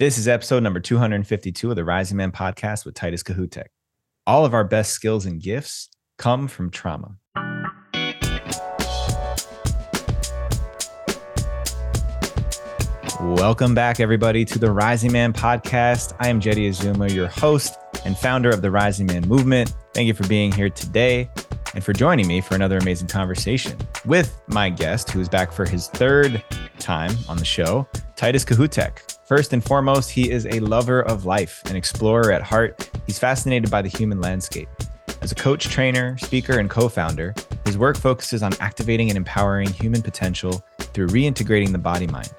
This is episode number 252 of the Rising Man podcast with Titus Kahoutek. All of our best skills and gifts come from trauma. Welcome back, everybody, to the Rising Man podcast. I am Jeddy Azuma, your host and founder of the Rising Man movement. Thank you for being here today and for joining me for another amazing conversation with my guest, who is back for his third time on the show, Titus Kahoutek. First and foremost, he is a lover of life, an explorer at heart. He's fascinated by the human landscape. As a coach, trainer, speaker, and co founder, his work focuses on activating and empowering human potential through reintegrating the body mind.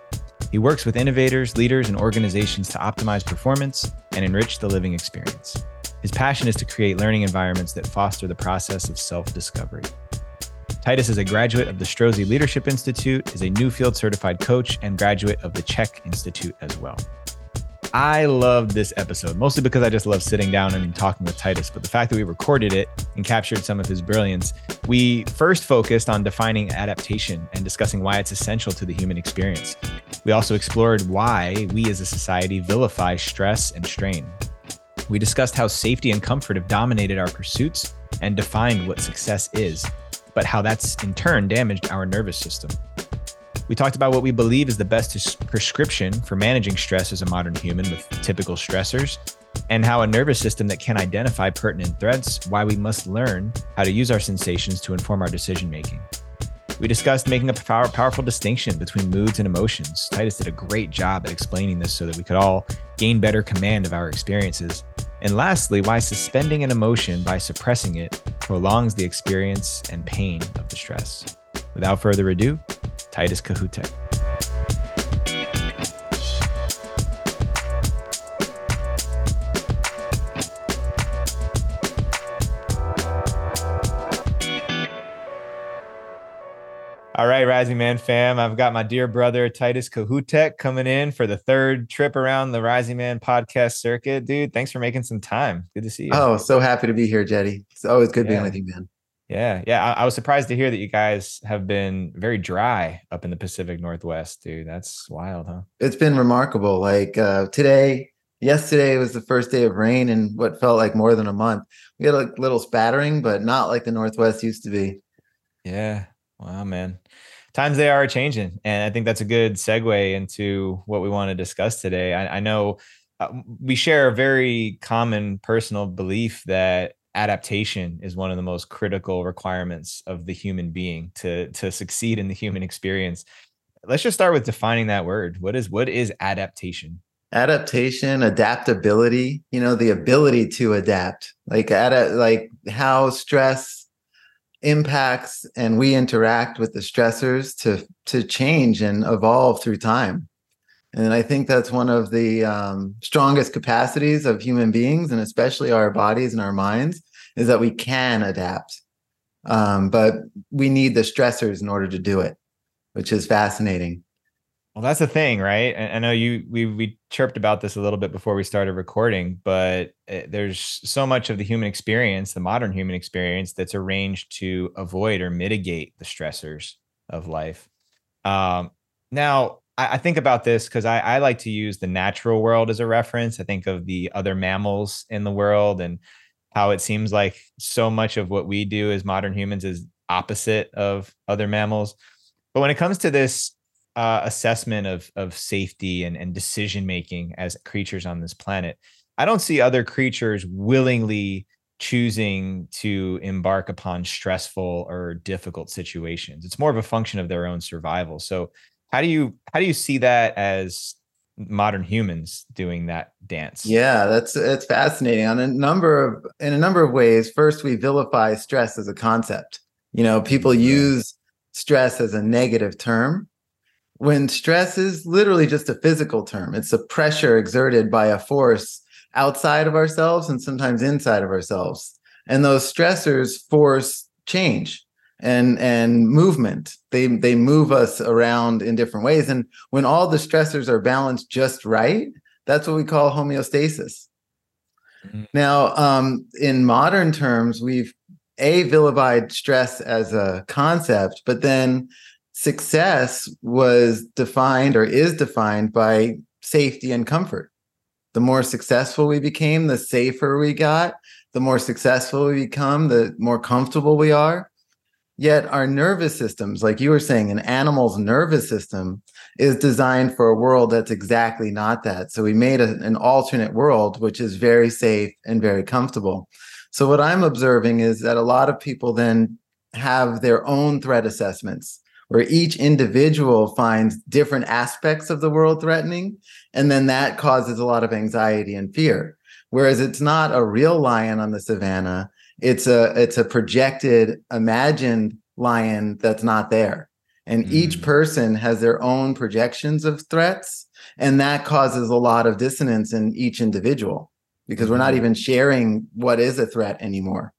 He works with innovators, leaders, and organizations to optimize performance and enrich the living experience. His passion is to create learning environments that foster the process of self discovery. Titus is a graduate of the Strozzi Leadership Institute, is a Newfield certified coach, and graduate of the CHEK Institute as well. I love this episode, mostly because I just love sitting down and talking with Titus. But the fact that we recorded it and captured some of his brilliance, we first focused on defining adaptation and discussing why it's essential to the human experience. We also explored why we as a society vilify stress and strain. We discussed how safety and comfort have dominated our pursuits and defined what success is but how that's in turn damaged our nervous system. We talked about what we believe is the best prescription for managing stress as a modern human with typical stressors, and how a nervous system that can identify pertinent threats, why we must learn how to use our sensations to inform our decision making. We discussed making a power, powerful distinction between moods and emotions. Titus did a great job at explaining this so that we could all gain better command of our experiences. And lastly, why suspending an emotion by suppressing it prolongs the experience and pain of the stress. Without further ado, Titus Kahoutek. Rising Man fam. I've got my dear brother Titus Kahoutek coming in for the third trip around the Rising Man podcast circuit. Dude, thanks for making some time. Good to see you. Oh, so happy to be here, Jeddy. It's always good yeah. being with you, man. Yeah, yeah. I, I, was surprised to hear that you guys have been very dry up in the Pacific Northwest, dude. That's wild, huh? It's been remarkable. Like uh, today, yesterday was the first day of rain in what felt like more than a month. We had a little spattering, but not like the Northwest used to be. Yeah. Wow, man times they are changing. And I think that's a good segue into what we want to discuss today. I, I know uh, we share a very common personal belief that adaptation is one of the most critical requirements of the human being to to succeed in the human experience. Let's just start with defining that word. What is what is adaptation? Adaptation, adaptability, you know, the ability to adapt. Like at a like how stress impacts and we interact with the stressors to to change and evolve through time. And i think that's one of the um, strongest capacities of human beings and especially our bodies and our minds is that we can adapt. Um, but we need the stressors in order to do it which is fascinating. Well, that's the thing, right? I know you we we chirped about this a little bit before we started recording, but eh, there's so much of the human experience, the modern human experience, that's arranged to avoid or mitigate the stressors of life. Um, now, I, I think about this because I, I like to use the natural world as a reference. I think of the other mammals in the world and how it seems like so much of what we do as modern humans is opposite of other mammals. But when it comes to this uh, assessment of of safety and, and decision making as creatures on this planet, I don't see other creatures willingly choosing to embark upon stressful or difficult situations. It's more of a function of their own survival. So how do you how do you see that as modern humans doing that dance? Yeah, that's it's fascinating on a number of in a number of ways. First, we vilify stress as a concept. You know, people use stress as a negative term when stress is literally just a physical term, it's a pressure exerted by a force outside of ourselves and sometimes inside of ourselves. And those stressors force change and and movement. They they move us around in different ways. And when all the stressors are balanced just right, that's what we call homeostasis. Mm-hmm. Now, um, in modern terms, we've a vilified stress as a concept, but then success was defined or is defined by safety and comfort. The more successful we became, the safer we got. The more successful we become, the more comfortable we are. Yet our nervous systems, like you were saying, an animal's nervous system is designed for a world that's exactly not that. So we made a, an alternate world, which is very safe and very comfortable. So what I'm observing is that a lot of people then have their own threat assessments where each individual finds different aspects of the world threatening. And then that causes a lot of anxiety and fear. Whereas it's not a real lion on the savannah it's a it's a projected imagined lion that's not there and mm. each person has their own projections of threats and that causes a lot of dissonance in each individual because mm. we're not mm-hmm. even sharing what is a threat anymore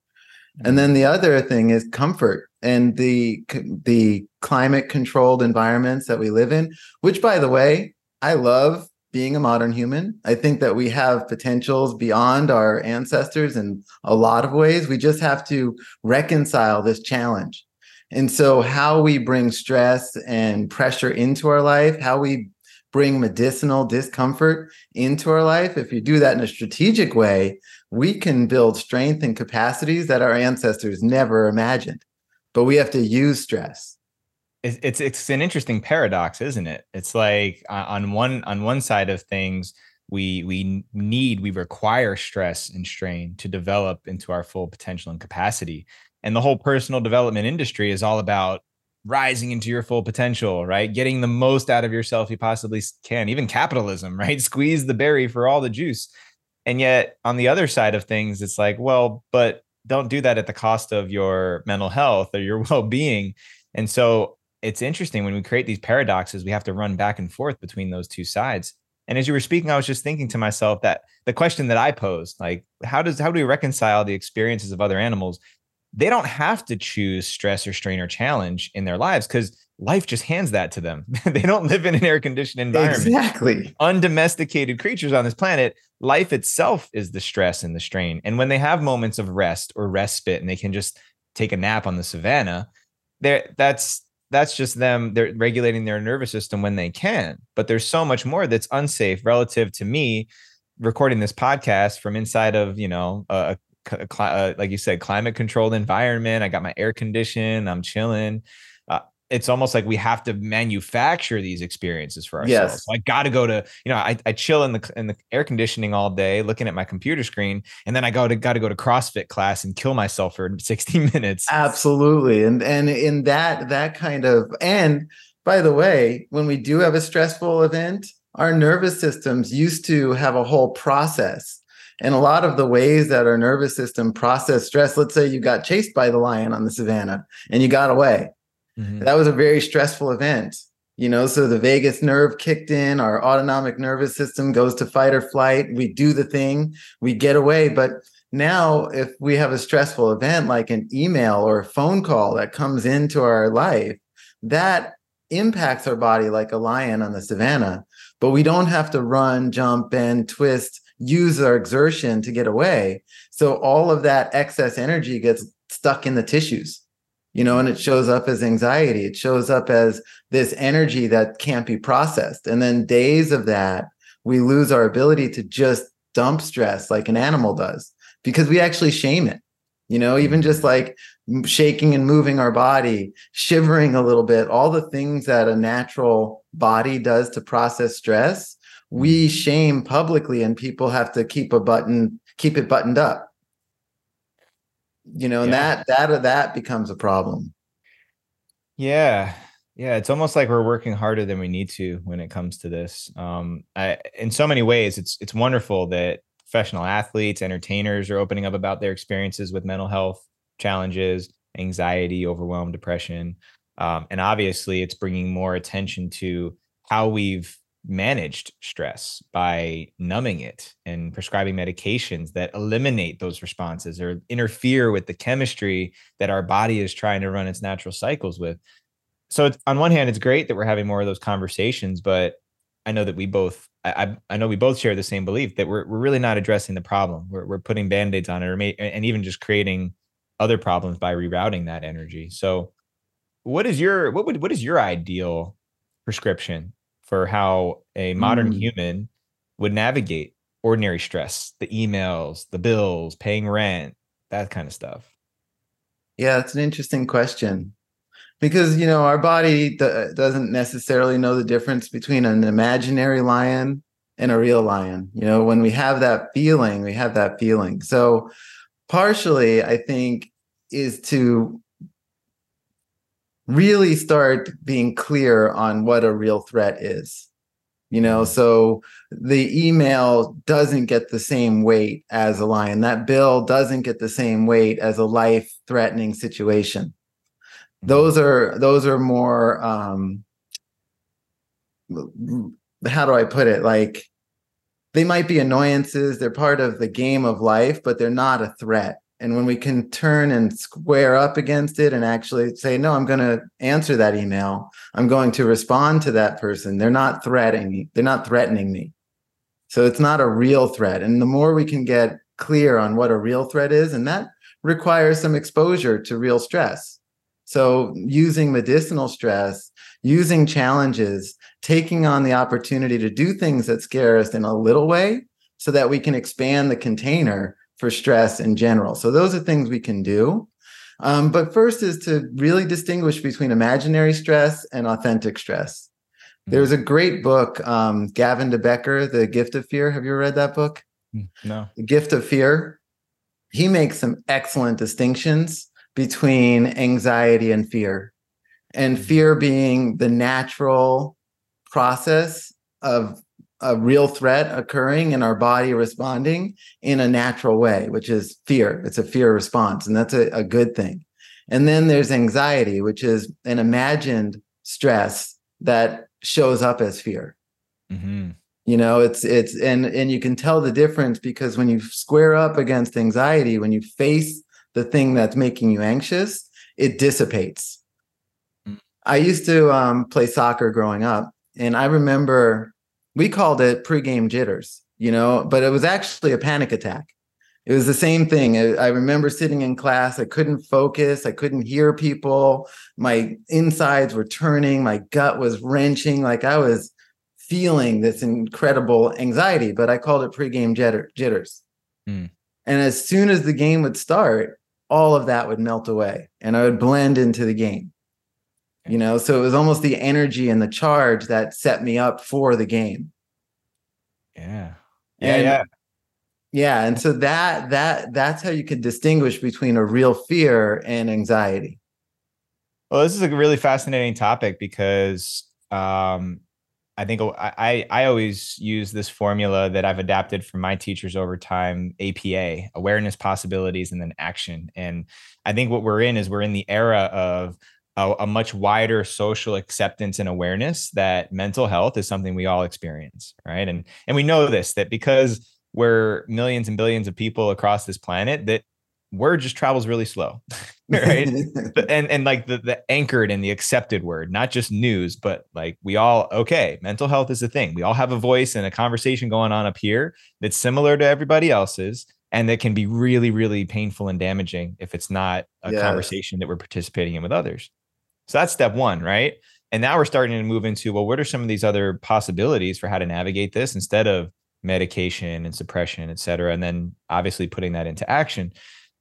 mm. and then the other thing is comfort and the the climate controlled environments that we live in which by the way i love being a modern human. I think that we have potentials beyond our ancestors in a lot of ways. We just have to reconcile this challenge. And so, how we bring stress and pressure into our life, how we bring medicinal discomfort into our life, if you do that in a strategic way, we can build strength and capacities that our ancestors never imagined. But we have to use stress it's it's an interesting paradox, isn't it? It's like uh, on one on one side of things, we we need we require stress and strain to develop into our full potential and capacity. And the whole personal development industry is all about rising into your full potential, right? Getting the most out of yourself you possibly can. Even capitalism, right? Squeeze the berry for all the juice. And yet on the other side of things, it's like, well, but don't do that at the cost of your mental health or your well-being. And so it's interesting when we create these paradoxes, we have to run back and forth between those two sides. And as you were speaking, I was just thinking to myself that the question that I posed, like, how does how do we reconcile the experiences of other animals? They don't have to choose stress or strain or challenge in their lives because life just hands that to them. they don't live in an air conditioned environment. Exactly. Undomesticated creatures on this planet, life itself is the stress and the strain. And when they have moments of rest or respite and they can just take a nap on the savannah, there that's that's just them they're regulating their nervous system when they can but there's so much more that's unsafe relative to me recording this podcast from inside of you know a, a, a, a uh, like you said climate controlled environment. I got my air conditioned i'm chilling it's almost like we have to manufacture these experiences for ourselves. Yes. So I got to go to, you know, I, I chill in the in the air conditioning all day, looking at my computer screen, and then I go to got to go to CrossFit class and kill myself for 60 minutes. Absolutely, and and in that that kind of and by the way, when we do have a stressful event, our nervous systems used to have a whole process. And a lot of the ways that our nervous system process stress, let's say you got chased by the lion on the savannah and you got away Mm-hmm. That was a very stressful event. You know, so the vagus nerve kicked in, our autonomic nervous system goes to fight or flight. We do the thing, we get away. But now, if we have a stressful event like an email or a phone call that comes into our life, that impacts our body like a lion on the savannah. But we don't have to run, jump, bend, twist, use our exertion to get away. So all of that excess energy gets stuck in the tissues you know, and it shows up as anxiety. It shows up as this energy that can't be processed. And then days of that, we lose our ability to just dump stress like an animal does because we actually shame it. You know, even just like shaking and moving our body, shivering a little bit, all the things that a natural body does to process stress, we shame publicly and people have to keep a button, keep it buttoned up you know, and yeah. that that that becomes a problem. Yeah. Yeah, it's almost like we're working harder than we need to when it comes to this. Um, I, in so many ways, it's it's wonderful that professional athletes, entertainers are opening up about their experiences with mental health challenges, anxiety, overwhelm, depression, um, and obviously, it's bringing more attention to how we've managed stress by numbing it and prescribing medications that eliminate those responses or interfere with the chemistry that our body is trying to run its natural cycles with. So on one hand, it's great that we're having more of those conversations, but I know that we both I, I know we both share the same belief that we're we're really not addressing the problem. We're we're putting band-aids on it or may, and even just creating other problems by rerouting that energy. So what is your what would what is your ideal prescription for how a modern Mm. human would navigate ordinary stress, the emails, the bills, paying rent, that kind of stuff. Yeah, it's an interesting question because you know our body d- doesn't necessarily know the difference between an imaginary lion and a real lion. You know, when we have that feeling, we have that feeling. So, partially, I think, is to really start being clear on what a real threat is. You know, so the email doesn't get the same weight as a lion. That bill doesn't get the same weight as a life threatening situation. Those are those are more um how do I put it? Like they might be annoyances, they're part of the game of life, but they're not a threat. And when we can turn and square up against it and actually say, no, I'm going to answer that email. I'm going to respond to that person. They're not threatening me. They're not threatening me. So it's not a real threat. And the more we can get clear on what a real threat is, and that requires some exposure to real stress. So using medicinal stress, using challenges, taking on the opportunity to do things that scare us in a little way so that we can expand the container for stress in general. So those are things we can do. Um, but first is to really distinguish between imaginary stress and authentic stress. There's a great book, um, Gavin de Becker, The Gift of Fear. Have you read that book? No. The Gift of Fear. He makes some excellent distinctions between anxiety and fear, and fear being the natural process of a real threat occurring and our body responding in a natural way, which is fear. It's a fear response, and that's a, a good thing. And then there's anxiety, which is an imagined stress that shows up as fear. hmm You know, it's it's and and you can tell the difference because when you square up against anxiety, when you face the thing that's making you anxious, it dissipates. Mm. I used to um, play soccer growing up, and I remember we called it pregame jitters, you know, but it was actually a panic attack. It was the same thing. I, I remember sitting in class, I couldn't focus, I couldn't hear people, my insides were turning, my gut was wrenching, like I was feeling this incredible anxiety, but I called it pregame jitter, jitters. Mm. And as soon as the game would start, all of that would melt away and I would blend into the game. You know, so it was almost the energy and the charge that set me up for the game. Yeah. Yeah. And- yeah. Yeah, and so that that that's how you can distinguish between a real fear and anxiety. Well, this is a really fascinating topic because um, I think I, I I always use this formula that I've adapted from my teachers over time: APA, awareness, possibilities, and then action. And I think what we're in is we're in the era of a, a much wider social acceptance and awareness that mental health is something we all experience, right? And and we know this that because we're millions and billions of people across this planet that word just travels really slow right? And and like the the anchored and the accepted word not just news but like we all okay mental health is a thing. We all have a voice and a conversation going on up here that's similar to everybody else's and that can be really really painful and damaging if it's not a conversation that we're participating in with others so that's step one right? And now we're starting to move into well what are some of these other possibilities for how to navigate this instead of medication and suppression et cetera and then obviously putting that into action?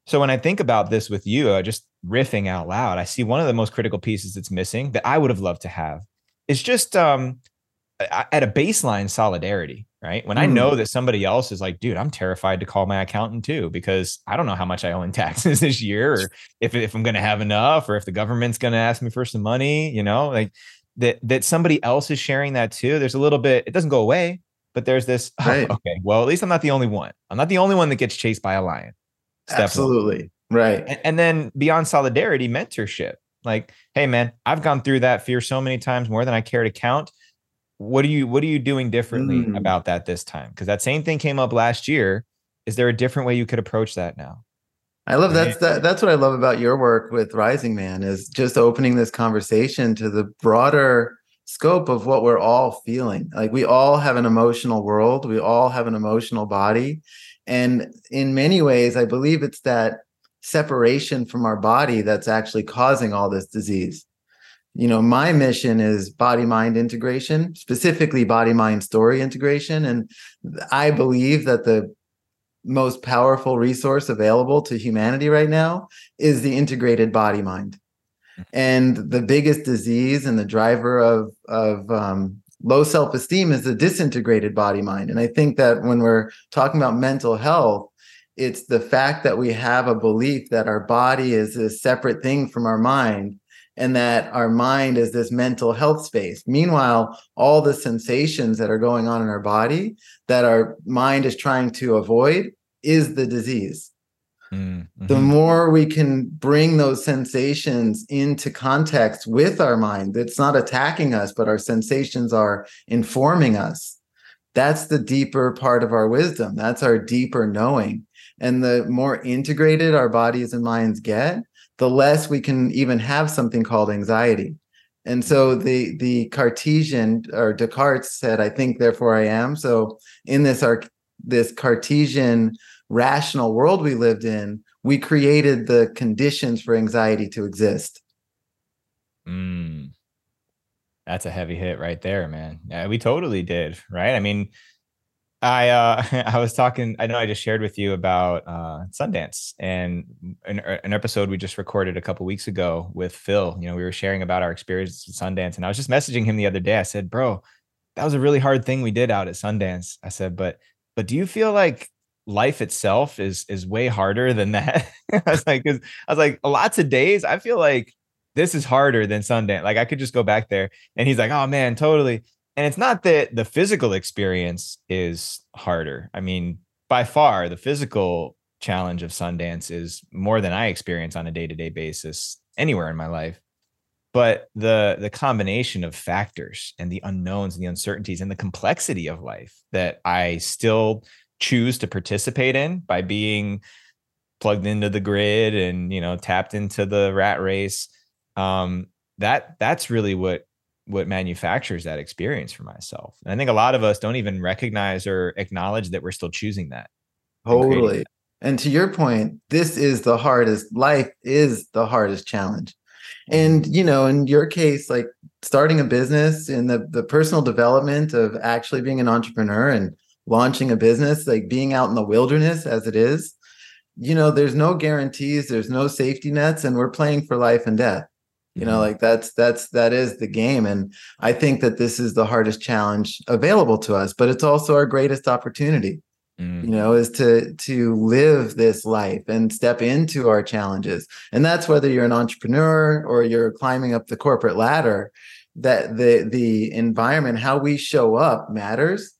So when I think about this with you, uh, just riffing out loud, I see one of the most critical pieces that's missing that I would have loved to have. Is just um, at a baseline solidarity, right? When I Mm. know that somebody else is like, dude, I'm terrified to call my accountant too because I don't know how much I owe in taxes this year, or if if I'm going to have enough, or if the government's going to ask me for some money, you know, like that that somebody else is sharing that too. There's a little bit. It doesn't go away, but there's this. oh, okay, well, at least I'm not the only one. I'm not the only one that gets chased by a lion. Step one. Absolutely. Right. And, and then beyond solidarity, mentorship. Like, hey man, I've gone through that fear so many times more than I care to count. What are you what are you doing differently Mm. about that this time? Because that same thing came up last year. Is there a different way you could approach that now? I love that's that, that's what I love about your work with Rising Man is just opening this conversation to the broader scope of what we're all feeling. Like we all have an emotional world, we all have an emotional body, and in many ways I believe it's that separation from our body that's actually causing all this disease. You know, my mission is body mind integration, specifically body mind story integration. And I believe that the most powerful resource available to humanity right now is the integrated body mind. And the biggest disease and the driver of, of um, low self esteem is the disintegrated body mind. And I think that when we're talking about mental health, it's the fact that we have a belief that our body is a separate thing from our mind and that our mind is this mental health space. Meanwhile, all the sensations that are going on in our body that our mind is trying to avoid is the disease. Mm-hmm. The more we can bring those sensations into context with our mind, it's not attacking us, but our sensations are informing us. That's the deeper part of our wisdom. That's our deeper knowing. And the more integrated our bodies and minds get, the less we can even have something called anxiety. And so the the Cartesian or Descartes said, "I think, therefore I am." So in this arc, this Cartesian rational world we lived in, we created the conditions for anxiety to exist. Mm. That's a heavy hit right there, man. Yeah, we totally did, right? I mean, I uh I was talking I know I just shared with you about uh Sundance and an, an episode we just recorded a couple weeks ago with Phil. You know, we were sharing about our experience with Sundance and I was just messaging him the other day. I said, "Bro, that was a really hard thing we did out at Sundance." I said, "But but do you feel like life itself is is way harder than that?" I was like I was like lots of days I feel like this is harder than Sundance. Like I could just go back there and he's like, "Oh man, totally." And it's not that the physical experience is harder. I mean, by far, the physical challenge of Sundance is more than I experience on a day to day basis anywhere in my life. But the the combination of factors and the unknowns and the uncertainties and the complexity of life that I still choose to participate in by being plugged into the grid and you know tapped into the rat race um that that's really what what manufactures that experience for myself. And I think a lot of us don't even recognize or acknowledge that we're still choosing that. Totally. And, and to your point, this is the hardest life is the hardest challenge. And mm-hmm. you know, in your case, like starting a business and the the personal development of actually being an entrepreneur and launching a business, like being out in the wilderness as it is, you know, there's no guarantees, there's no safety nets, and we're playing for life and death you know like that's that's that is the game and i think that this is the hardest challenge available to us but it's also our greatest opportunity mm. you know is to to live this life and step into our challenges and that's whether you're an entrepreneur or you're climbing up the corporate ladder that the the environment how we show up matters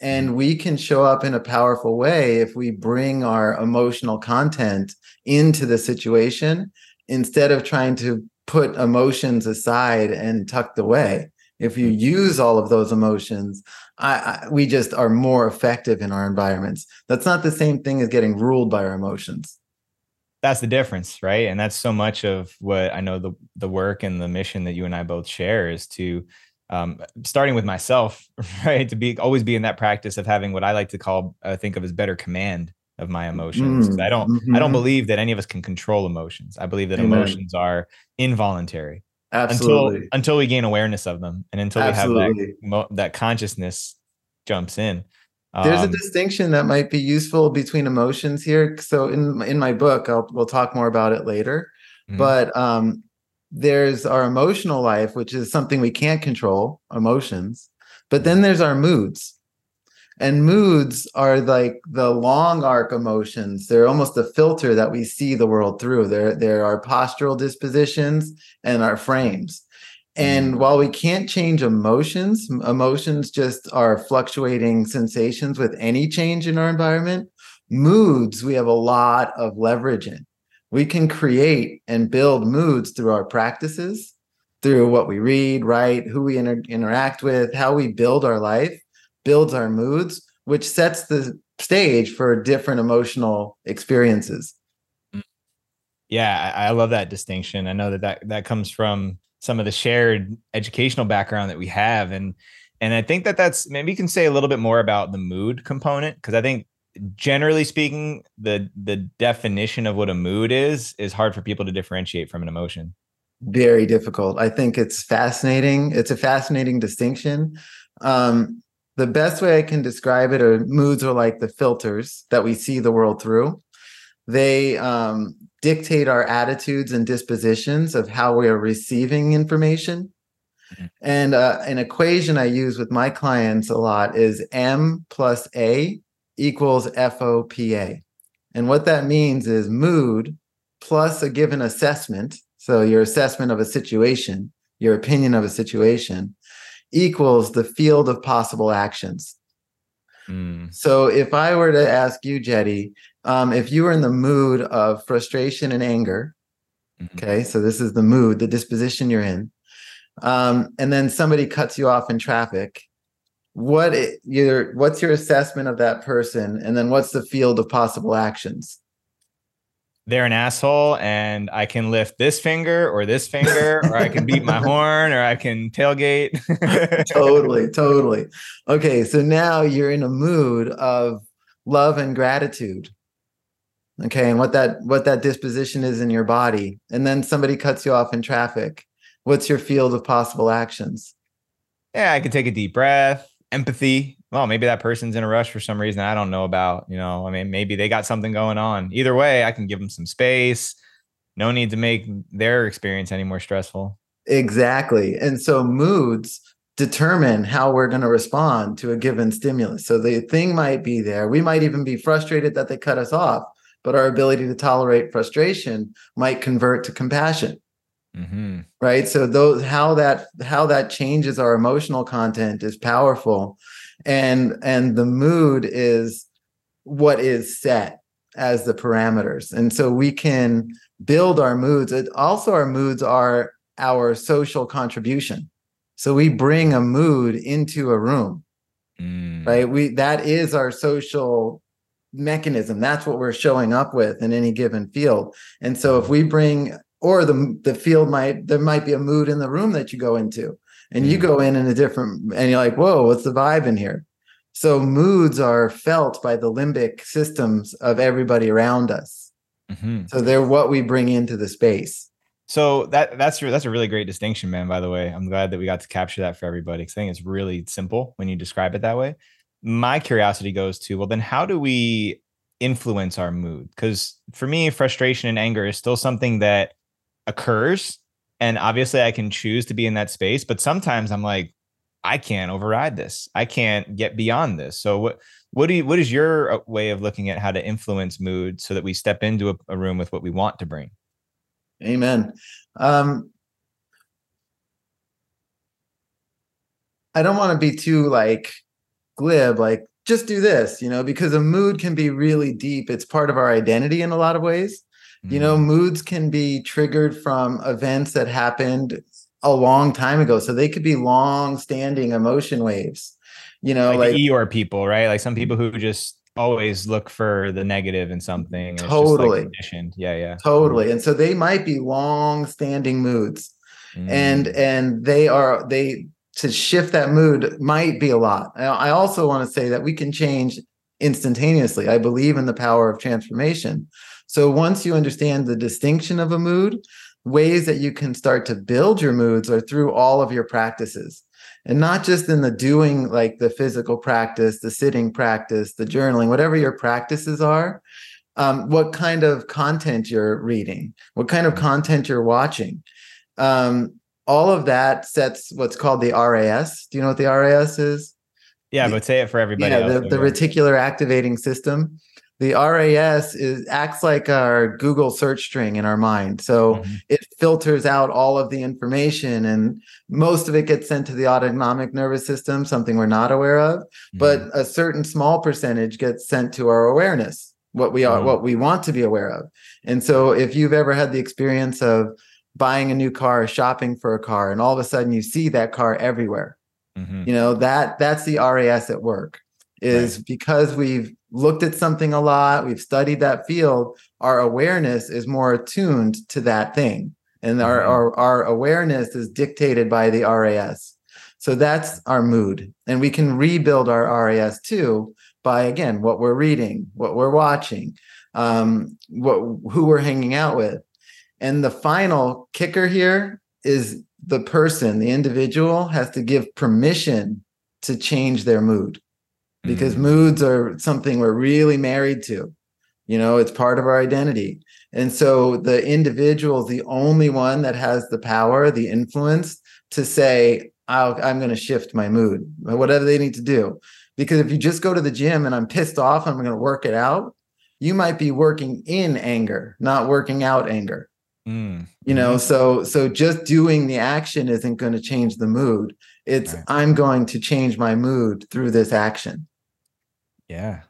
and mm. we can show up in a powerful way if we bring our emotional content into the situation instead of trying to put emotions aside and tucked away. If you use all of those emotions, I, I, we just are more effective in our environments. That's not the same thing as getting ruled by our emotions. That's the difference, right? And that's so much of what I know the the work and the mission that you and I both share is to um, starting with myself, right? To be always be in that practice of having what I like to call, I think of as better command of my emotions. Mm, I don't mm-hmm. I don't believe that any of us can control emotions. I believe that Amen. emotions are involuntary. Absolutely. Until until we gain awareness of them and until Absolutely. we have that that consciousness jumps in. There's um, a distinction that might be useful between emotions here. So in in my book, I'll we'll talk more about it later. Mm-hmm. But um there's our emotional life, which is something we can't control, emotions. But then there's our moods and moods are like the long arc emotions. They're almost the filter that we see the world through. There are our postural dispositions and our frames. And mm. while we can't change emotions, emotions just are fluctuating sensations with any change in our environment. Moods, we have a lot of leverage in. We can create and build moods through our practices, through what we read, write, who we inter- interact with, how we build our life builds our moods, which sets the stage for different emotional experiences. Yeah, I, love that distinction. I know that, that that comes from some of the shared educational background that we have, and and I think that that's maybe you can say a little bit more about the mood component because I think generally speaking, the the definition of what a mood is is hard for people to differentiate from an emotion. very difficult. I think it's fascinating. It's a fascinating distinction. Um, the best way I can describe it are moods are like the filters that we see the world through. They um, dictate our attitudes and dispositions of how we are receiving information. Mm-hmm. And uh, an equation I use with my clients a lot is M plus A equals FOPA. And what that means is mood plus a given assessment. So your assessment of a situation, your opinion of a situation equals the field of possible actions. Mm. So if I were to ask you, Jeddy, um, if you were in the mood of frustration and anger, mm-hmm. okay, so this is the mood, the disposition you're in, um, and then somebody cuts you off in traffic, what it, your what's your assessment of that person, and then what's the field of possible actions? They're an asshole and I can lift this finger or this finger, or I can beat my horn or I can tailgate. totally, totally. Okay, so now you're in a mood of love and gratitude. Okay, and what that what that disposition is in your body. And then somebody cuts you off in traffic. What's your field of possible actions? Yeah, I can take a deep breath, empathy, well, maybe that person's in a rush for some reason I don't know about. You know, I mean, maybe they got something going on. Either way, I can give them some space. No need to make their experience any more stressful. Exactly. And so moods determine how we're going to respond to a given stimulus. So the thing might be there. We might even be frustrated that they cut us off, but our ability to tolerate frustration might convert to compassion. Mm-hmm. Right. So those how that how that changes our emotional content is powerful and and the mood is what is set as the parameters. And so we can build our moods. It, also our moods are our social contribution. So we bring a mood into a room mm. right? We that is our social mechanism. That's what we're showing up with in any given field. And so if we bring or the the field might there might be a mood in the room that you go into and you mm. go in in a different and you're like whoa what's the vibe in here? So moods are felt by the limbic systems of everybody around us. Mm-hmm. so they're what we bring into the space. So that that's that's a really great distinction man by the way. I'm glad that we got to capture that for everybody because i think it's really simple when you describe it that way. My curiosity goes to well then how do we influence our mood? Because for me frustration and anger is still something that occurs and obviously I can choose to be in that space, but sometimes I'm like, I can't override this. I can't get beyond this. So what what do you what is your uh, way of looking at how to influence mood so that we step into a, a room with what we want to bring? Amen. Um, I don't want to be too like glib, like just do this, you know, because a mood can be really deep. It's part of our identity in a lot of ways. You know, mm. moods can be triggered from events that happened a long time ago. So they could be long standing emotion waves. You know, like, like Eeyore people, right? Like some people who just always look for the negative in something. Totally. Like yeah, yeah. Totally. And so they might be long standing moods. Mm. And and they are they to shift that mood might be a lot. I also want to say that we can change instantaneously. I believe in the power of transformation. So once you understand the distinction of a mood, ways that you can start to build your moods are through all of your practices. And not just in the doing like the physical practice the sitting practice the journaling whatever your practices are um, what kind of content you're reading what kind of content you're watching. Um, all of that sets what's called the ras do you know what the ras is? Yeah but say it for everybody yeah the, the reticular activating system the RAS is acts like our Google search string in our mind. So mm-hmm. it filters out all of the information and most of it gets sent to the autonomic nervous system, something we're not aware of, mm-hmm. but a certain small percentage gets sent to our awareness, what we are, mm-hmm. what we want to be aware of. And so if you've ever had the experience of buying a new car, shopping for a car, and all of a sudden you see that car everywhere, mm-hmm. you know, that that's the RAS at work is right. because we've looked at something a lot, we've studied that field, our awareness is more attuned to that thing. And our, mm-hmm. our, our awareness is dictated by the RAS. So that's our mood. And we can rebuild our RAS too by, again, what we're reading, what we're watching, um, what, who we're hanging out with. And the final kicker here is the person, the individual has to give permission to change their mood because mm-hmm. moods are something we're really married to. You know, it's part of our identity. And so the individual is the only one that has the power, the influence to say, i am going to shift my mood, whatever they need to do. Because if you just go to the gym and I'm pissed off, I'm going to work it out, you might be working in anger, not working out anger. Mm. You know, mm-hmm. so so just doing the action isn't going to change the mood. It's right. I'm going to change my mood through this action. Yeah.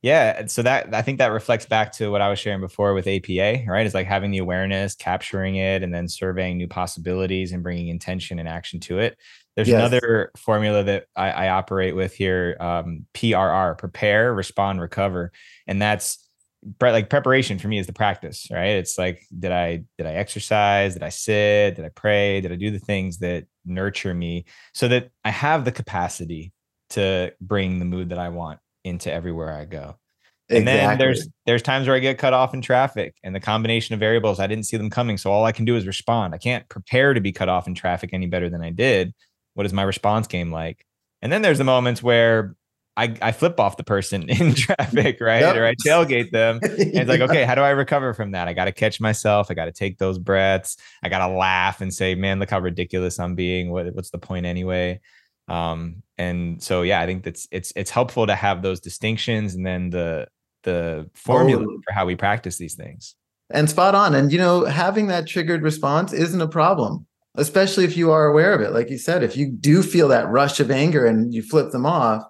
Yeah. So that I think that reflects back to what I was sharing before with APA, right? It's like having the awareness, capturing it, and then surveying new possibilities and bringing intention and action to it. There's yes. another formula that I, I operate with here, um, PRR, prepare, respond, recover. And that's like preparation for me is the practice, right? It's like, did I did I exercise? Did I sit? Did I pray? Did I do the things that nurture me so that I have the capacity to bring the mood that I want into everywhere I go. And then there's there's times where I get cut off in traffic and the combination of variables I didn't see them coming so all I can do is respond. I can't prepare to be cut off in traffic any better than I did. What is my response game like? And then there's the moments where I, I flip off the person in traffic, right? Yep. Or I tailgate them. And it's like, okay, how do I recover from that? I got to catch myself. I got to take those breaths. I got to laugh and say, man, look how ridiculous I'm being. What, what's the point anyway? Um, and so yeah, I think that's it's it's helpful to have those distinctions and then the the formula oh. for how we practice these things. And spot on. And you know, having that triggered response isn't a problem, especially if you are aware of it. Like you said, if you do feel that rush of anger and you flip them off,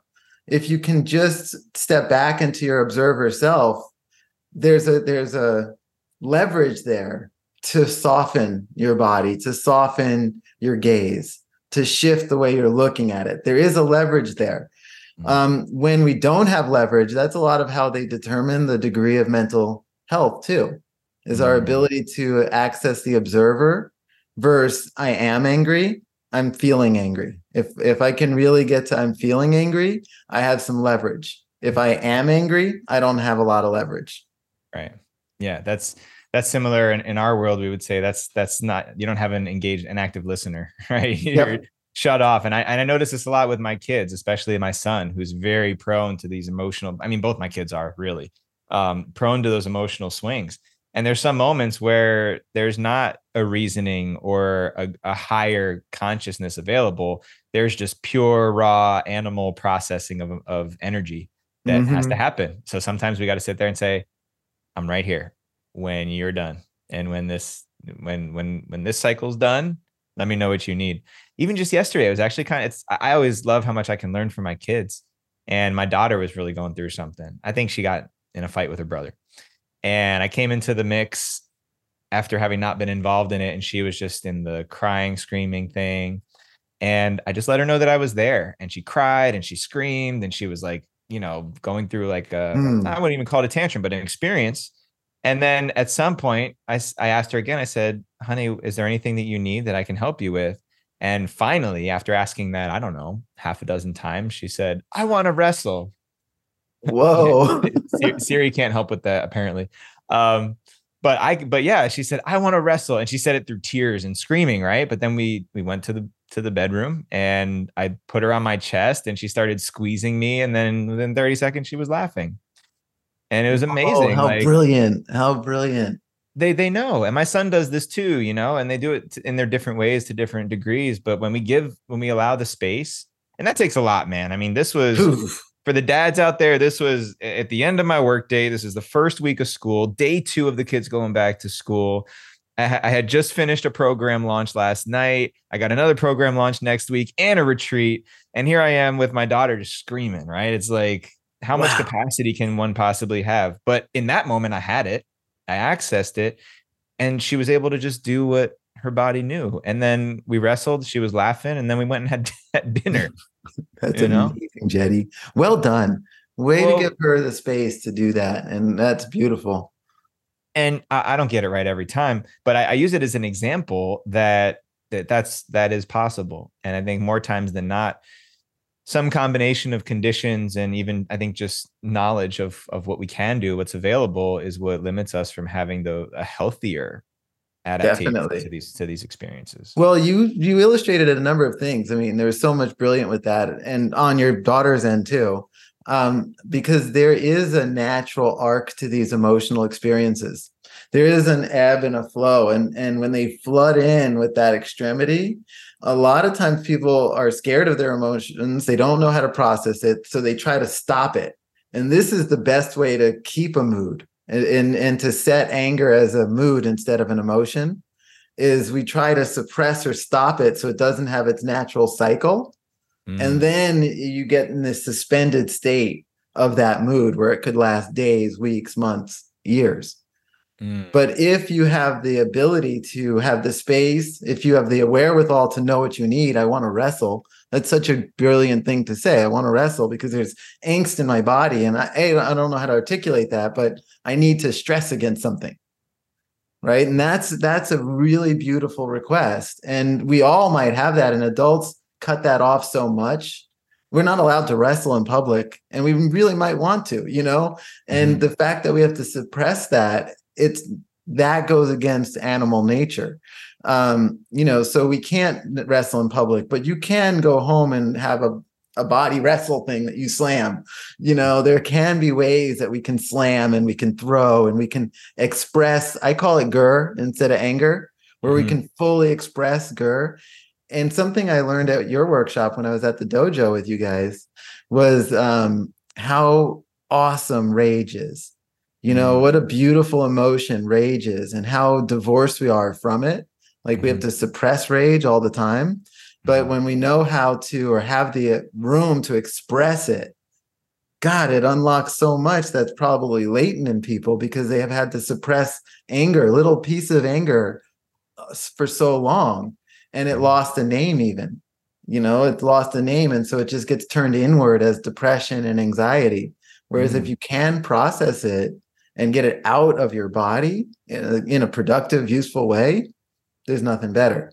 if you can just step back into your observer self, there's a there's a leverage there to soften your body, to soften your gaze to shift the way you're looking at it. There is a leverage there. Mm-hmm. Um, when we don't have leverage, that's a lot of how they determine the degree of mental health, too, is our mm-hmm. ability to access the observer versus I am angry, I'm feeling angry. If if I can really get to I'm feeling angry, I have some leverage. If I am angry, I don't have a lot of leverage. Right. Yeah, that's that's similar in, in our world. We would say that's that's not you don't have an engaged, an active listener, right? Yep. You're shut off. And I and I notice this a lot with my kids, especially my son, who's very prone to these emotional. I mean, both my kids are really um, prone to those emotional swings. And there's some moments where there's not a reasoning or a, a higher consciousness available. There's just pure raw animal processing of, of energy that mm-hmm. has to mm-hmm. happen. So sometimes we got to sit there and say, I'm right here when you're done and when this when when when this cycle's done let me know what you need even just yesterday it was actually kind of it's i always love how much i can learn from my kids and my daughter was really going through something i think she got in a fight with her brother and i came into the mix after having not been involved in it and she was just in the crying screaming thing and i just let her know that i was there and she cried and she screamed and she was like you know going through like a mm. i wouldn't even call it a tantrum but an experience and then at some point, I, I asked her again, I said, honey, is there anything that you need that I can help you with? And finally, after asking that, I don't know, half a dozen times, she said, I want to wrestle. Whoa. Siri can't help with that, apparently. Um, but I but yeah, she said, I want to wrestle. And she said it through tears and screaming, right? But then we we went to the to the bedroom and I put her on my chest and she started squeezing me. And then within 30 seconds, she was laughing and it was amazing. Oh, how like, brilliant! How brilliant! They they know, and my son does this too, you know, and they do it in their different ways to different degrees. But when we give, when we allow the space, and that takes a lot, man. I mean, this was. Oof. For the dads out there, this was at the end of my workday. This is the first week of school, day two of the kids going back to school. I, had just finished a program launch last night. I got another program launch next week and a retreat. And here I am with my daughter just screaming, right? It's like, how wow. much capacity can one possibly have? But in that moment, I had it, I accessed it, and she was able to just do what her body knew. And then we wrestled, she was laughing, and then we went and had dinner. that's amazing, know? Jeddy. Well done. Way well, to give her the space to do that. And that's beautiful. And I, I don't get it right every time, but I, I use it as an example that that that's that is possible. And I think more times than not, some combination of conditions and even I think just knowledge of of what we can do, what's available, is what limits us from having the a healthier adaptation Definitely. to these to these experiences. Well, you you illustrated a number of things. I mean, there's so much brilliant with that, and on your daughter's end too, um, because there is a natural arc to these emotional experiences. There is an ebb and a flow, and and when they flood in with that extremity, a lot of times people are scared of their emotions. They don't know how to process it, so they try to stop it. And this is the best way to keep a mood and, and, and to set anger as a mood instead of an emotion is we try to suppress or stop it so it doesn't have its natural cycle. Mm. And then you get in this suspended state of that mood where it could last days, weeks, months, years. Mm. But if you have the ability to have the space, if you have the wherewithal to know what you need, I want to wrestle. That's such a brilliant thing to say. I want to wrestle because there's angst in my body. And I, I don't know how to articulate that, but I need to stress against something. Right. And that's that's a really beautiful request. And we all might have that. And adults cut that off so much. We're not allowed to wrestle in public. And we really might want to, you know? And mm-hmm. the fact that we have to suppress that, it's that goes against animal nature um, you know, so we can't wrestle in public, but you can go home and have a a body wrestle thing that you slam. You know, there can be ways that we can slam and we can throw and we can express. I call it gur instead of anger, where mm-hmm. we can fully express gur. And something I learned at your workshop when I was at the dojo with you guys was um, how awesome rage is. You know, mm-hmm. what a beautiful emotion rage is and how divorced we are from it. Like we have mm-hmm. to suppress rage all the time. But mm-hmm. when we know how to or have the room to express it, God, it unlocks so much that's probably latent in people because they have had to suppress anger, little piece of anger uh, for so long. And it mm-hmm. lost a name, even. You know, it lost a name. And so it just gets turned inward as depression and anxiety. Whereas mm-hmm. if you can process it and get it out of your body in a, in a productive, useful way, there's nothing better.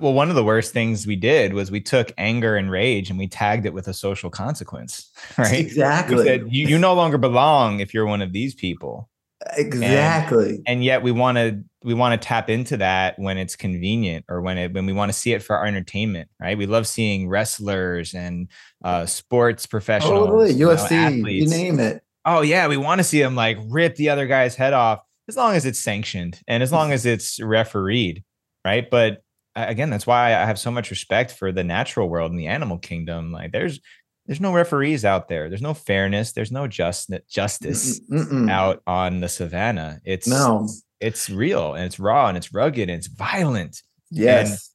Well, one of the worst things we did was we took anger and rage and we tagged it with a social consequence, right? Exactly. We said, you, you no longer belong if you're one of these people. Exactly. And, and yet we want to we want to tap into that when it's convenient or when it when we want to see it for our entertainment, right? We love seeing wrestlers and uh, sports professionals, totally. UFC, you, know, you name it. Oh yeah, we want to see them like rip the other guy's head off as long as it's sanctioned and as long mm-hmm. as it's refereed, right? But again, that's why I have so much respect for the natural world and the animal kingdom. Like there's there's no referees out there. There's no fairness. There's no just justice Mm-mm. out on the savannah. It's no, it's real and it's raw and it's rugged and it's violent. Yes.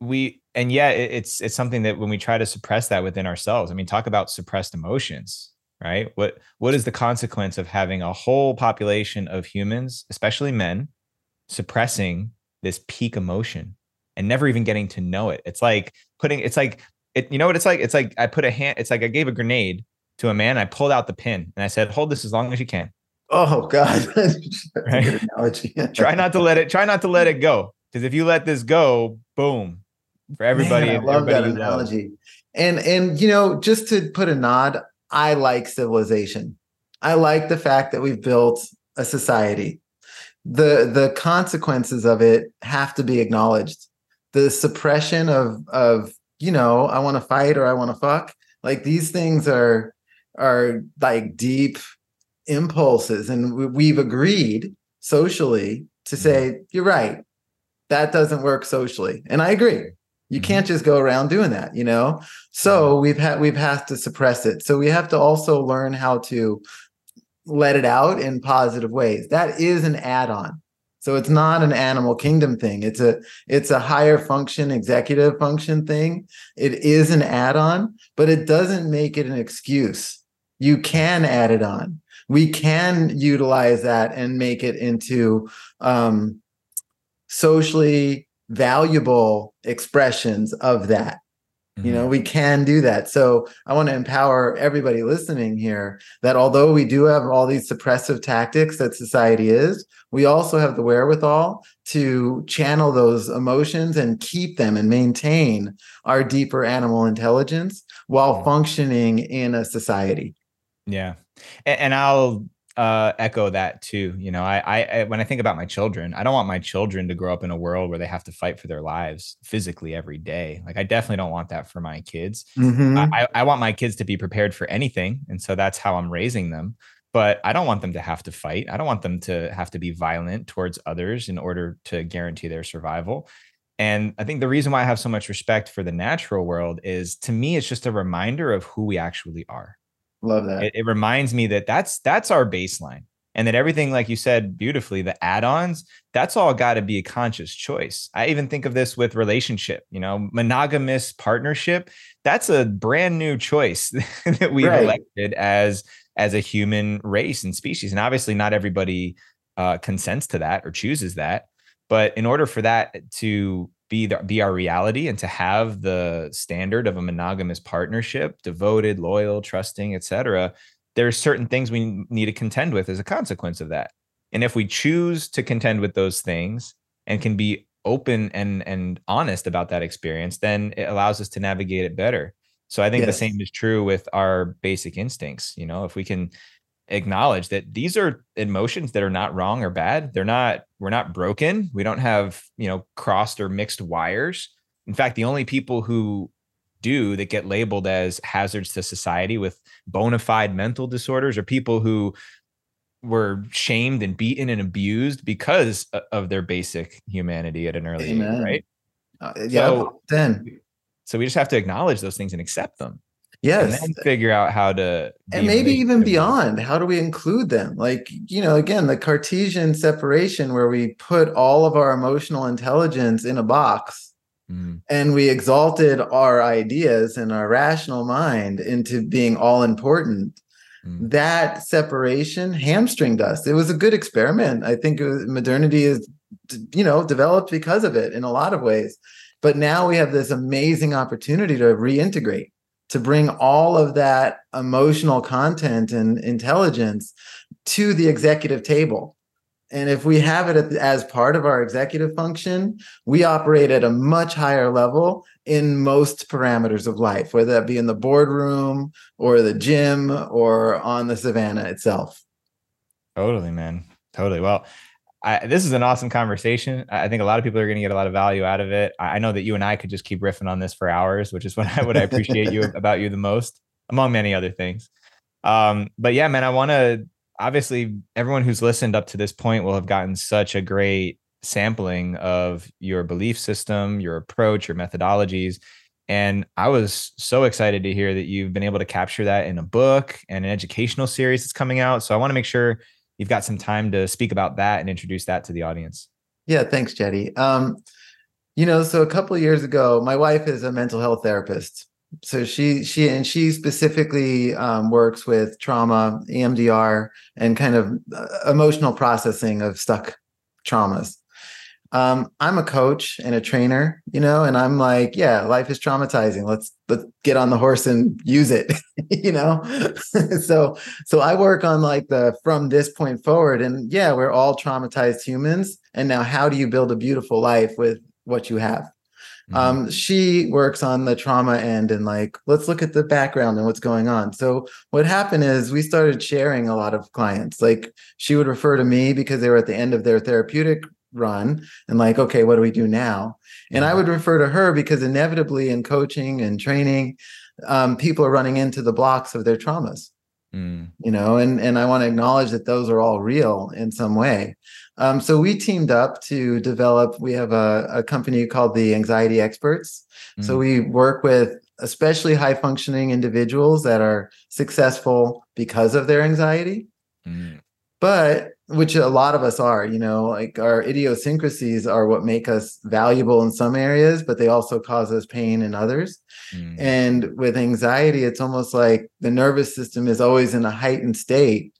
And we and yeah, it's it's something that when we try to suppress that within ourselves. I mean, talk about suppressed emotions right? What what is the consequence of having a whole population of humans, especially men, suppressing this peak emotion and never even getting to know it? It's like putting it's like it you know what it's like? It's like I put a hand it's like I gave a grenade to a man, I pulled out the pin and I said, "Hold this as long as you can." Oh god. right? try not to let it try not to let it go because if you let this go, boom, for everybody. Man, I love that analogy. And and you know, just to put a nod I like civilization. I like the fact that we've built a society. The the consequences of it have to be acknowledged. The suppression of of, you know, I want to fight or I want to fuck. Like these things are are like deep impulses and we've agreed socially to say mm-hmm. you're right. That doesn't work socially. And I agree. You mm-hmm. can't just go around doing that, you know? So we've had we've had to suppress it. So we have to also learn how to let it out in positive ways. That is an add-on. So it's not an animal kingdom thing. It's a it's a higher function executive function thing. It is an add-on, but it doesn't make it an excuse. You can add it on. We can utilize that and make it into um, socially valuable expressions of that. You know mm-hmm. we can do that. So i want to empower everybody listening here that although we do have all these suppressive tactics that society is we also have the wherewithal to channel those emotions and keep them and maintain our deeper animal intelligence while functioning in a society. Yeah. And, i'll uh, echo that too. You know, I, I, when I think about my children, I don't want my children to grow up in a world where they have to fight for their lives physically every day. Like I definitely don't want that for my kids. Mm-hmm. I, I want my kids to be prepared for anything, and so that's how I'm raising them. But I don't want them to have to fight. I don't want them to have to be violent towards others in order to guarantee their survival. And I think the reason why I have so much respect for the natural world is to me, it's just a reminder of who we actually are Love that. It, it reminds me that that's that's our baseline, and that everything, like you said beautifully, the add-ons, that's all got to be a conscious choice. I even think of this with relationship. You know, monogamous partnership. That's a brand new choice that we've right. elected as as a human race and species, and obviously, not everybody uh, consents to that or chooses that. But in order for that to be the, be our reality and to have the standard of a monogamous partnership devoted loyal trusting etc there are certain things we need to contend with as a consequence of that. And if we choose to contend with those things and can be open and and honest about that experience then it allows us to navigate it better. So i think yes. the same is true with our basic instincts you know? If we can acknowledge that these are emotions that are not wrong or bad. They're not, we're not broken. We don't have, you know, crossed or mixed wires. In fact, the only people who do that get labeled as hazards to society with bona fide mental disorders are people who were shamed and beaten and abused because of their basic humanity at an early Amen. age, right? Uh, yeah, so, then. So we just have to acknowledge those things and accept them. Yes. And then figure out how to and maybe even beyond. How do we include them? Like, you know, again, the Cartesian separation where we put all of our emotional intelligence in a box mm. and we exalted our ideas and our rational mind into being all important. Mm. That separation hamstringed us. It was a good experiment. I think was, modernity is, you know, developed because of it in a lot of ways. But now we have this amazing opportunity to reintegrate to bring all of that emotional content and intelligence to the executive table. And if we have it as part of our executive function, we operate at a much higher level in most parameters of life, whether that be in the boardroom or the gym or on the savannah itself. Totally, man. Totally. Well, I, this is an awesome conversation. I think a lot of people are going to get a lot of value out of it. I know that you and I could just keep riffing on this for hours, which is what I what I appreciate you about you the most, among many other things. Um, but yeah, man, I want to obviously everyone who's listened up to this point will have gotten such a great sampling of your belief system, your approach, your methodologies. And I was so excited to hear that you've been able to capture that in a book and an educational series that's coming out. So I want to make sure you've got some time to speak about that and introduce that to the audience. Yeah, thanks, Jeddy. Um, you know, so a couple years ago, my wife is a mental health therapist. So she she and she specifically um, works with trauma, EMDR, and kind of uh, emotional processing of stuck traumas um, I'm a coach and a trainer, you know, and I'm like, yeah, life is traumatizing. Let's let's get on the horse and use it, you know. so so I work on like the from this point forward, and yeah, we're all traumatized humans. And now, how do you build a beautiful life with what you have? Mm-hmm. Um, she works on the trauma end and like, let's look at the background and what's going on. So what happened is we started sharing a lot of clients. Like she would refer to me because they were at the end of their therapeutic run and like okay what do we do now and i would refer to her because inevitably in coaching and training um, people are running into the blocks of their traumas mm. you know and and i want to acknowledge that those are all real in some way um, so we teamed up to develop we have a, a company called the anxiety experts mm. so we work with especially high functioning individuals that are successful because of their anxiety mm. but which a lot of us are you know like our idiosyncrasies are what make us valuable in some areas but they also cause us pain in others mm. and with anxiety it's almost like the nervous system is always in a heightened state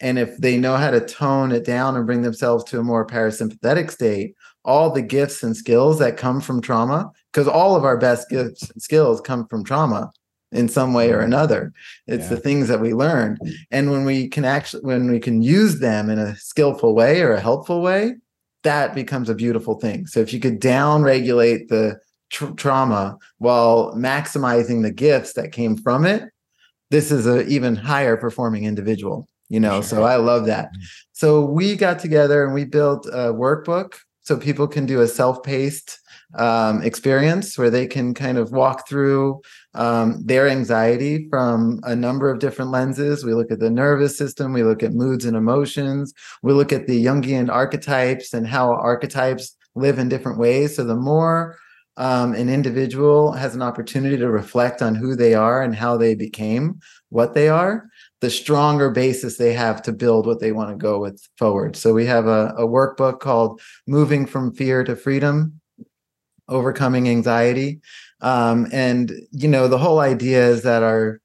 and if they know how to tone it down and bring themselves to a more parasympathetic state all the gifts and skills that come from trauma because all of our best gifts and skills come from trauma in some way or another. It's yeah. the things that we learn. And when we can actually, when we can use them in a skillful way or a helpful way, that becomes a beautiful thing. So if you could down regulate the tra- trauma while maximizing the gifts that came from it, this is an even higher performing individual you know, sure. so I love that. Mm. So we got together and we built a workbook so people can do a self-paced um, experience where they can kind of walk through um, their anxiety from a number of different lenses. We look at the nervous system, we look at moods and emotions, we look at the Jungian archetypes and how archetypes live in different ways. So the more um, an individual has an opportunity to reflect on who they are and how they became what they are, the stronger basis they have to build what they want to go with forward. So we have a, a workbook called Moving from Fear to Freedom overcoming anxiety um, and you know the whole idea is that our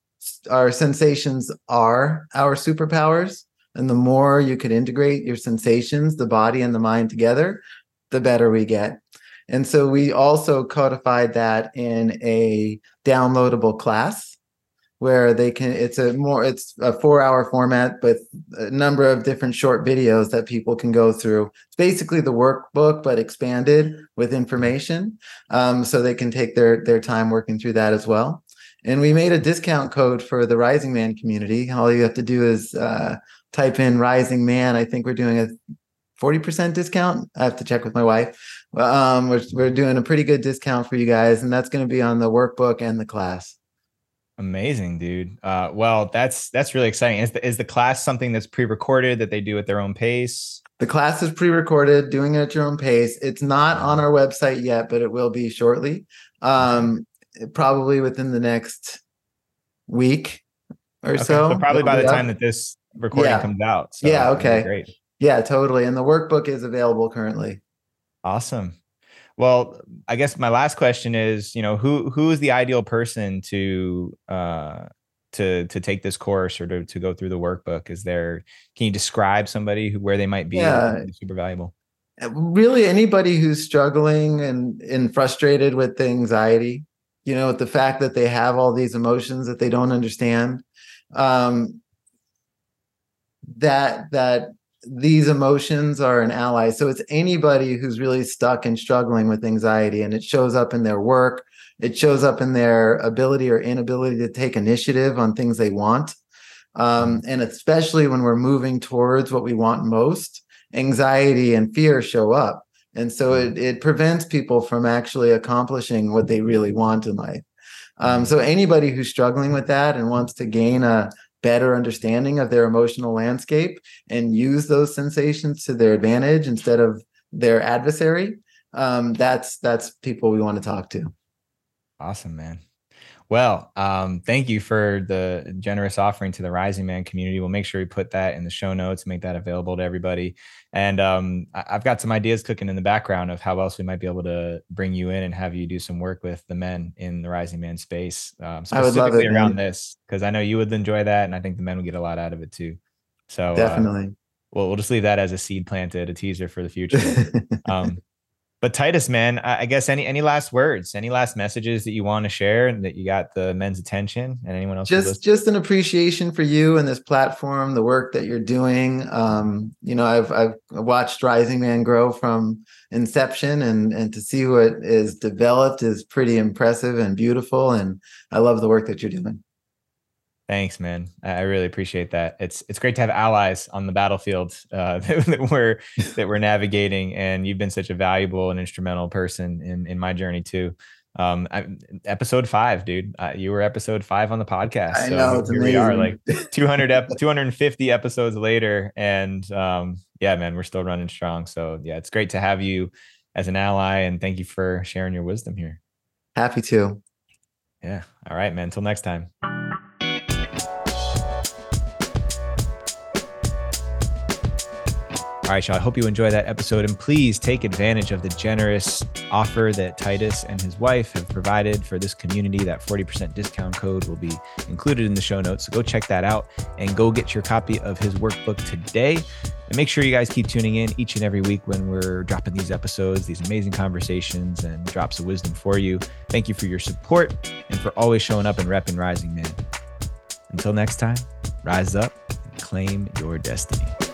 our sensations are our superpowers. And the more you can integrate your sensations the body and the mind together the better we get. And so we also codified that in a downloadable class where they can it's a more it's a four hour format with a number of different short videos that people can go through. It's basically the workbook but expanded with information. Um, so they can take their their time working through that as well. And we made a discount code for the rising man community. All you have to do is uh, type in rising man. I think we're doing a 40% discount. I have to check with my wife. Um, we're, we're doing a pretty good discount for you guys and that's going to be on the workbook and the class Amazing, dude. Uh, well, that's that's really exciting. Is the, is the class something that's pre-recorded that they do at their own pace? The class is pre-recorded, doing it at your own pace. It's not on our website yet, but it will be shortly. Um, probably within the next week or okay, so. so. Probably by the time that this recording yeah. comes out. So yeah. Okay. Great. Yeah, totally. And the workbook is available currently. Awesome. Well, I guess my last question is, you know, who who is the ideal person to uh to to take this course or to to go through the workbook? Is there can you describe somebody who where they might be yeah. super valuable? Uh, really anybody who's struggling and and frustrated with the anxiety, you know, with the fact that they have all these emotions that they don't understand. Um that that these emotions are an ally. So it's anybody who's really stuck and struggling with anxiety, and it shows up in their work, it shows up in their ability or inability to take initiative on things they want. Um, and especially when we're moving towards what we want most, anxiety and fear show up. And so it, it prevents people from actually accomplishing what they really want in life. Um, so anybody who's struggling with that and wants to gain a better understanding of their emotional landscape and use those sensations to their advantage instead of their adversary um, that's that's people we want to talk to. Awesome man well, um, thank you for the generous offering to the Rising Man community. We'll make sure we put that in the show notes, make that available to everybody. And um, I've got some ideas cooking in the background of how else we might be able to bring you in and have you do some work with the men in the Rising Man space, um, specifically it, around man. this, because I know you would enjoy that, and I think the men would get a lot out of it too. So uh, definitely. Uh, well, we'll just leave that as a seed planted, a teaser for the future. um, but Titus, man, I guess any any last words, any last messages that you want to share and that you got the men's attention and anyone else? Just just an appreciation for you and this platform, the work that you're doing. Um, you know, I've I've watched Rising Man grow from inception and and to see what is developed is pretty impressive and beautiful. And I love the work that you're doing. Thanks, man. I really appreciate that. It's it's great to have allies on the battlefield uh, that we're that we're navigating, and you've been such a valuable and instrumental person in in my journey too. Um, I, episode five, dude. Uh, you were episode five on the podcast. I so know. here amazing. we are, like 200 ep- 250 episodes later, and um, yeah, man, we're still running strong. So yeah, it's great to have you as an ally, and thank you for sharing your wisdom here. Happy to. Yeah. All right, man. Until next time. All right, y'all. I hope you enjoy that episode. And please take advantage of the generous offer that Titus and his wife have provided for this community. That 40% discount code will be included in the show notes. So go check that out and go get your copy of his workbook today. And make sure you guys keep tuning in each and every week when we're dropping these episodes, these amazing conversations and drops of wisdom for you. Thank you for your support and for always showing up and repping Rising Man. Until next time, rise up and claim your destiny.